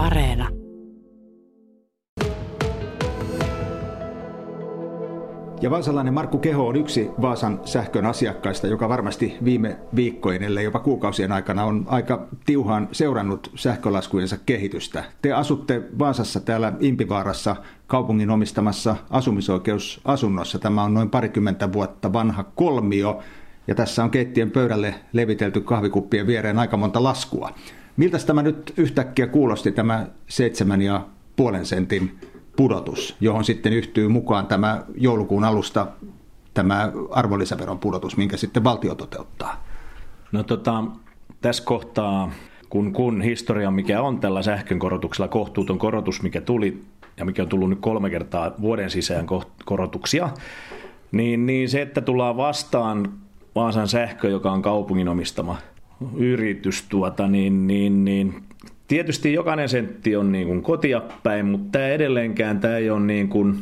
Areena. Ja vaasalainen Markku Keho on yksi Vaasan sähkön asiakkaista, joka varmasti viime viikkojen, ellei jopa kuukausien aikana on aika tiuhaan seurannut sähkölaskujensa kehitystä. Te asutte Vaasassa täällä Impivaarassa kaupungin omistamassa asumisoikeusasunnossa. Tämä on noin parikymmentä vuotta vanha kolmio ja tässä on keittiön pöydälle levitelty kahvikuppien viereen aika monta laskua. Miltä tämä nyt yhtäkkiä kuulosti tämä seitsemän ja puolen sentin pudotus, johon sitten yhtyy mukaan tämä joulukuun alusta tämä arvonlisäveron pudotus, minkä sitten valtio toteuttaa? No tota, tässä kohtaa, kun, kun historia, mikä on tällä sähkön korotuksella, kohtuuton korotus, mikä tuli ja mikä on tullut nyt kolme kertaa vuoden sisään korotuksia, niin, niin se, että tullaan vastaan Vaasan sähkö, joka on kaupungin omistama yritys, tuota, niin, niin, niin Tietysti jokainen sentti on niin kuin kotia päin, mutta tämä edelleenkään tämä ei ole niin kuin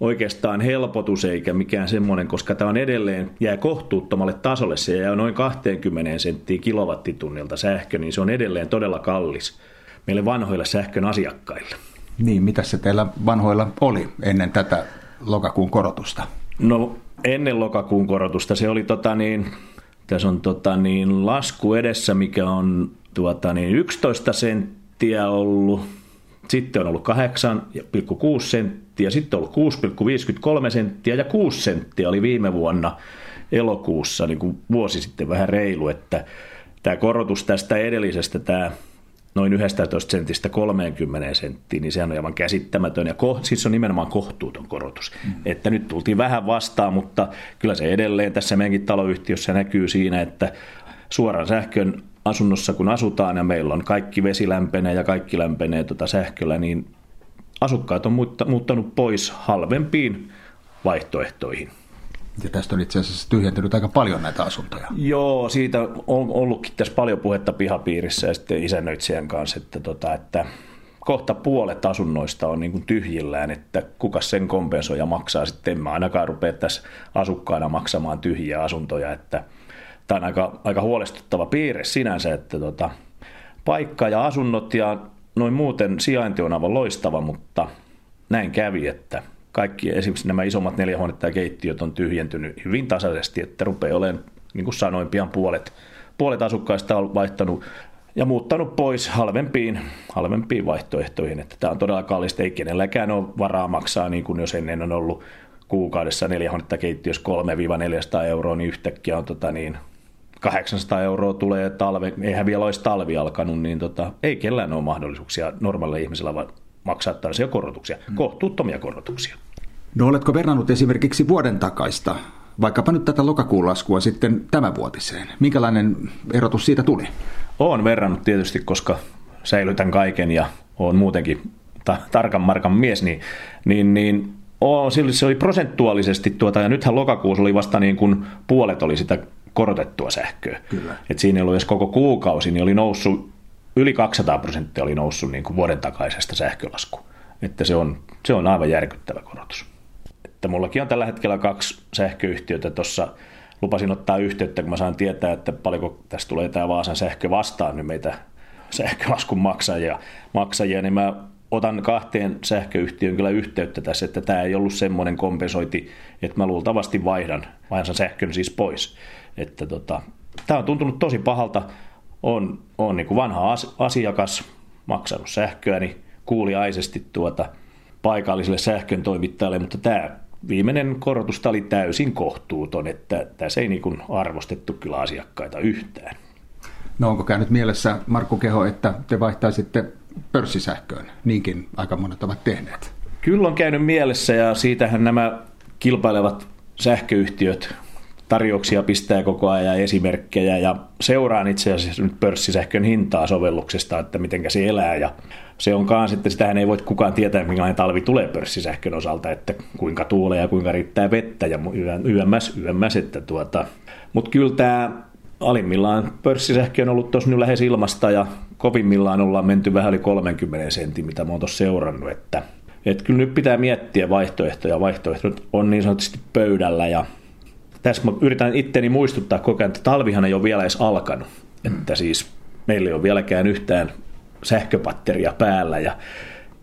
oikeastaan helpotus eikä mikään semmoinen, koska tämä on edelleen jää kohtuuttomalle tasolle. Se jää noin 20 senttiä kilowattitunnilta sähkö, niin se on edelleen todella kallis meille vanhoille sähkön asiakkaille. Niin, mitä se teillä vanhoilla oli ennen tätä lokakuun korotusta? No ennen lokakuun korotusta se oli tota niin, tässä on tota niin, lasku edessä, mikä on tuota, niin 11 senttiä ollut, sitten on ollut 8,6 senttiä, sitten on ollut 6,53 senttiä ja 6 senttiä oli viime vuonna elokuussa, niin kuin vuosi sitten vähän reilu, että tämä korotus tästä edellisestä, tämä noin 11 sentistä 30 senttiin, niin sehän on aivan käsittämätön ja ko- siis se on nimenomaan kohtuuton korotus. Mm. Että nyt tultiin vähän vastaan, mutta kyllä se edelleen tässä meidänkin taloyhtiössä näkyy siinä, että suoran sähkön asunnossa kun asutaan ja meillä on kaikki vesi lämpenee ja kaikki lämpenee tuota sähköllä, niin asukkaat on muuttanut pois halvempiin vaihtoehtoihin. Ja tästä on itse asiassa tyhjentynyt aika paljon näitä asuntoja. Joo, siitä on ollutkin tässä paljon puhetta pihapiirissä ja sitten isännöitsijän kanssa, että, tota, että kohta puolet asunnoista on niin tyhjillään, että kuka sen kompensoi ja maksaa sitten. En mä ainakaan rupea tässä asukkaana maksamaan tyhjiä asuntoja, että – tämä on aika, aika huolestuttava piirre sinänsä, että tota, paikka ja asunnot ja noin muuten sijainti on aivan loistava, mutta näin kävi, että kaikki esimerkiksi nämä isommat neljähuonetta ja keittiöt on tyhjentynyt hyvin tasaisesti, että rupeaa olemaan, niin kuin sanoin, pian puolet, puolet asukkaista on vaihtanut ja muuttanut pois halvempiin, halvempiin vaihtoehtoihin. Että tämä on todella kallista, ei kenelläkään ole varaa maksaa, niin kuin jos ennen on ollut kuukaudessa neljähuonetta keittiössä 3-400 euroa, niin yhtäkkiä on tota niin, 800 euroa tulee talve, eihän vielä olisi talvi alkanut, niin tota, ei kellään ole mahdollisuuksia normaalilla ihmisellä maksaa tällaisia korotuksia, hmm. kohtuuttomia korotuksia. No oletko verrannut esimerkiksi vuoden takaista, vaikkapa nyt tätä lokakuun laskua sitten tämänvuotiseen? Minkälainen erotus siitä tuli? Olen verrannut tietysti, koska säilytän kaiken ja olen muutenkin ta- tarkan markan mies, niin, niin, niin oo, se oli prosentuaalisesti tuota, ja nythän lokakuussa oli vasta niin kuin puolet oli sitä korotettua sähköä. Kyllä. Et siinä ei ollut edes koko kuukausi, niin oli noussut, yli 200 prosenttia oli noussut niin kuin vuoden takaisesta sähkölasku. Että se on, se on aivan järkyttävä korotus. Että mullakin on tällä hetkellä kaksi sähköyhtiötä tuossa. Lupasin ottaa yhteyttä, kun mä saan tietää, että paljonko tästä tulee tämä Vaasan sähkö vastaan nyt meitä sähkölaskun maksajia, maksajia, niin mä otan kahteen sähköyhtiön kyllä yhteyttä tässä, että tämä ei ollut semmoinen kompensointi, että mä luultavasti vaihdan, vaihdan sähkön siis pois. Että tota, tämä on tuntunut tosi pahalta. On, on niin kuin vanha asiakas, maksanut sähköäni kuuliaisesti tuota paikalliselle sähkön toimittajalle, mutta tämä viimeinen korotus oli täysin kohtuuton, että tässä ei niin kuin arvostettu kyllä asiakkaita yhtään. No onko käynyt mielessä, Markku Keho, että te vaihtaisitte pörssisähköön? Niinkin aika monet ovat tehneet. Kyllä on käynyt mielessä ja siitähän nämä kilpailevat sähköyhtiöt tarjouksia pistää koko ajan esimerkkejä ja seuraan itse asiassa nyt pörssisähkön hintaa sovelluksesta, että miten se elää ja se on kanssa, että sitähän ei voi kukaan tietää, minkälainen talvi tulee pörssisähkön osalta, että kuinka tuulee ja kuinka riittää vettä ja yömmäs, yömmäs että tuota. Mutta kyllä tämä alimmillaan pörssisähkö on ollut tuossa nyt lähes ilmasta ja kovimmillaan ollaan menty vähän yli 30 sentin, mitä mä oon tuossa seurannut, että et kyllä nyt pitää miettiä vaihtoehtoja. Vaihtoehdot on niin sanotusti pöydällä ja tässä mä yritän itteni muistuttaa koko ajan, että talvihan ei ole vielä edes alkanut. Mm. Että siis meillä ei ole vieläkään yhtään sähköpatteria päällä ja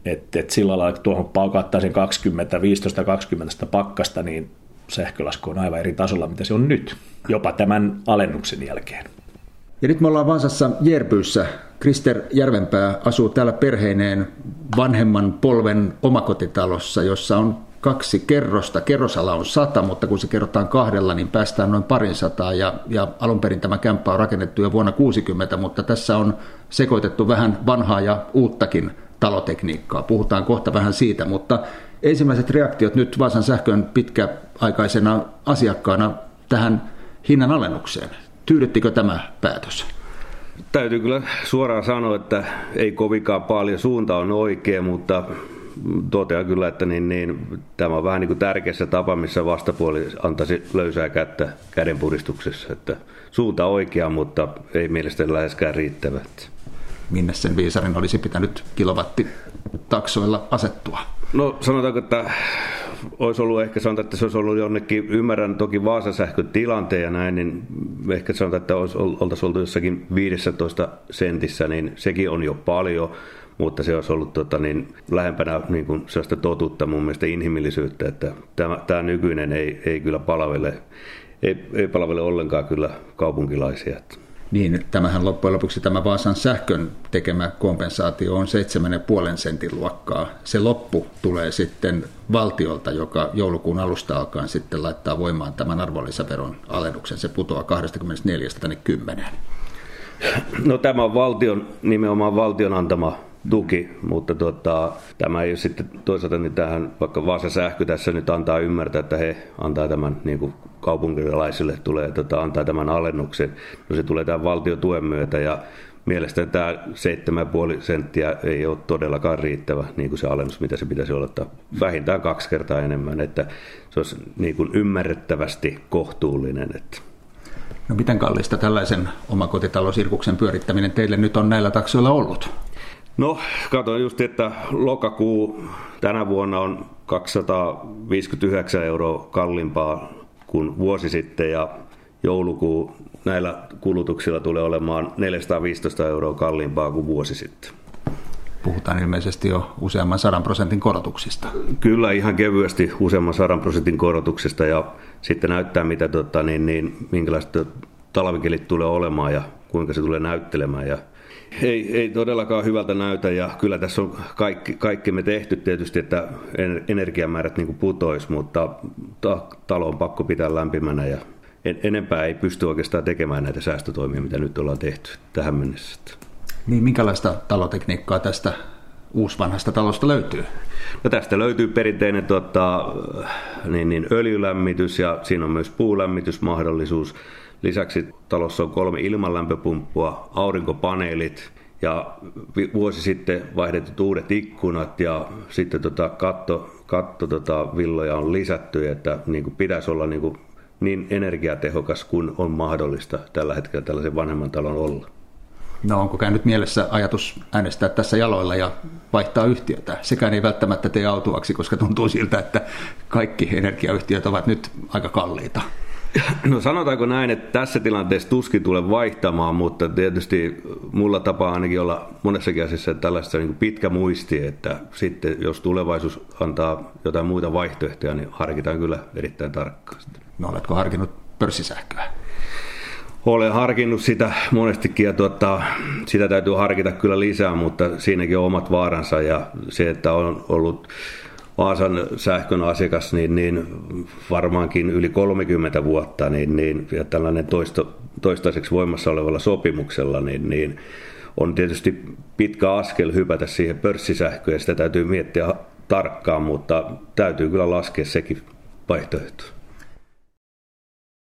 että et sillä lailla, kun tuohon paukattaisiin 20, 15-20 pakkasta, niin sähkölasku on aivan eri tasolla, mitä se on nyt, jopa tämän alennuksen jälkeen. Ja nyt me ollaan Vaasassa Jerbyyssä. Krister Järvenpää asuu täällä perheineen vanhemman polven omakotitalossa, jossa on kaksi kerrosta. Kerrosala on sata, mutta kun se kerrotaan kahdella, niin päästään noin parin sataa. Ja, ja alun perin tämä kämppä on rakennettu jo vuonna 60, mutta tässä on sekoitettu vähän vanhaa ja uuttakin talotekniikkaa. Puhutaan kohta vähän siitä, mutta ensimmäiset reaktiot nyt Vaasan sähkön pitkäaikaisena asiakkaana tähän hinnan alennukseen. Tyydyttikö tämä päätös? Täytyy kyllä suoraan sanoa, että ei kovinkaan paljon. Suunta on oikea, mutta totean kyllä, että niin, niin, tämä on vähän niin kuin tärkeässä tapa, missä vastapuoli antaisi löysää kättä kädenpuristuksessa. Että suunta oikea, mutta ei mielestäni läheskään riittävä. Minne sen viisarin olisi pitänyt kilowattitaksoilla asettua? No sanotaanko, että olisi ollut ehkä sanotaan, että se olisi ollut jonnekin, ymmärrän toki Vaasan sähkön tilanteen ja näin, niin ehkä sanotaan, että olisi, oltaisiin oltu jossakin 15 sentissä, niin sekin on jo paljon, mutta se olisi ollut tota, niin, lähempänä niin kuin sellaista totuutta mun mielestä inhimillisyyttä, että tämä, tämä nykyinen ei, ei kyllä palvele, ei, ei palvele ollenkaan kyllä kaupunkilaisia. Että niin tämähän loppujen lopuksi tämä Vaasan sähkön tekemä kompensaatio on 7,5 sentin luokkaa. Se loppu tulee sitten valtiolta, joka joulukuun alusta alkaen sitten laittaa voimaan tämän arvonlisäveron alennuksen. Se putoaa 24 tänne 10. No tämä on valtion, nimenomaan valtion antama tuki, mutta tuota, tämä ei sitten toisaalta niin tähän, vaikka Vaasa Sähkö tässä nyt antaa ymmärtää, että he antaa tämän niin kuin kaupunkilaisille tulee tota, antaa tämän alennuksen. No se tulee tämän valtiotuen myötä ja mielestäni tämä 7,5 senttiä ei ole todellakaan riittävä niin kuin se alennus, mitä se pitäisi olla, että vähintään kaksi kertaa enemmän, että se olisi niin kuin ymmärrettävästi kohtuullinen. Että. No miten kallista tällaisen omakotitalosirkuksen pyörittäminen teille nyt on näillä taksoilla ollut? No, katsoin just, että lokakuu tänä vuonna on 259 euroa kalliimpaa kuin vuosi sitten ja joulukuu näillä kulutuksilla tulee olemaan 415 euroa kalliimpaa kuin vuosi sitten. Puhutaan ilmeisesti jo useamman sadan prosentin korotuksista. Kyllä, ihan kevyesti useamman sadan prosentin korotuksesta ja sitten näyttää, mitä, tota, niin, niin, minkälaiset talvikelit tulee olemaan ja kuinka se tulee näyttelemään. Ja ei, ei todellakaan hyvältä näytä ja kyllä tässä on kaikki, kaikki me tehty tietysti, että energiamäärät niin putois, mutta ta, talo on pakko pitää lämpimänä ja en, enempää ei pysty oikeastaan tekemään näitä säästötoimia, mitä nyt ollaan tehty tähän mennessä. Niin, minkälaista talotekniikkaa tästä uusvanhasta talosta löytyy? No tästä löytyy perinteinen tota, niin, niin öljylämmitys ja siinä on myös puulämmitysmahdollisuus. Lisäksi talossa on kolme ilmanlämpöpumppua, aurinkopaneelit ja vuosi sitten vaihdetut uudet ikkunat ja sitten tota katto, katto tota villoja on lisätty, että niin kuin pitäisi olla niin, kuin niin energiatehokas kuin on mahdollista tällä hetkellä tällaisen vanhemman talon olla. No onko käynyt mielessä ajatus äänestää tässä jaloilla ja vaihtaa yhtiötä? Sekään ei välttämättä tee autuaksi, koska tuntuu siltä, että kaikki energiayhtiöt ovat nyt aika kalliita. No sanotaanko näin, että tässä tilanteessa tuskin tulee vaihtamaan, mutta tietysti mulla tapaa ainakin olla monessakin asiassa tällaista niin pitkä muisti, että sitten jos tulevaisuus antaa jotain muita vaihtoehtoja, niin harkitaan kyllä erittäin tarkkaan. No oletko harkinnut pörssisähköä? Olen harkinnut sitä monestikin ja tuota, sitä täytyy harkita kyllä lisää, mutta siinäkin on omat vaaransa ja se, että on ollut Vaasan sähkön asiakas, niin, niin varmaankin yli 30 vuotta, niin, niin, ja tällainen toisto, toistaiseksi voimassa olevalla sopimuksella, niin, niin on tietysti pitkä askel hypätä siihen pörssisähköön, ja sitä täytyy miettiä tarkkaan, mutta täytyy kyllä laskea sekin vaihtoehto.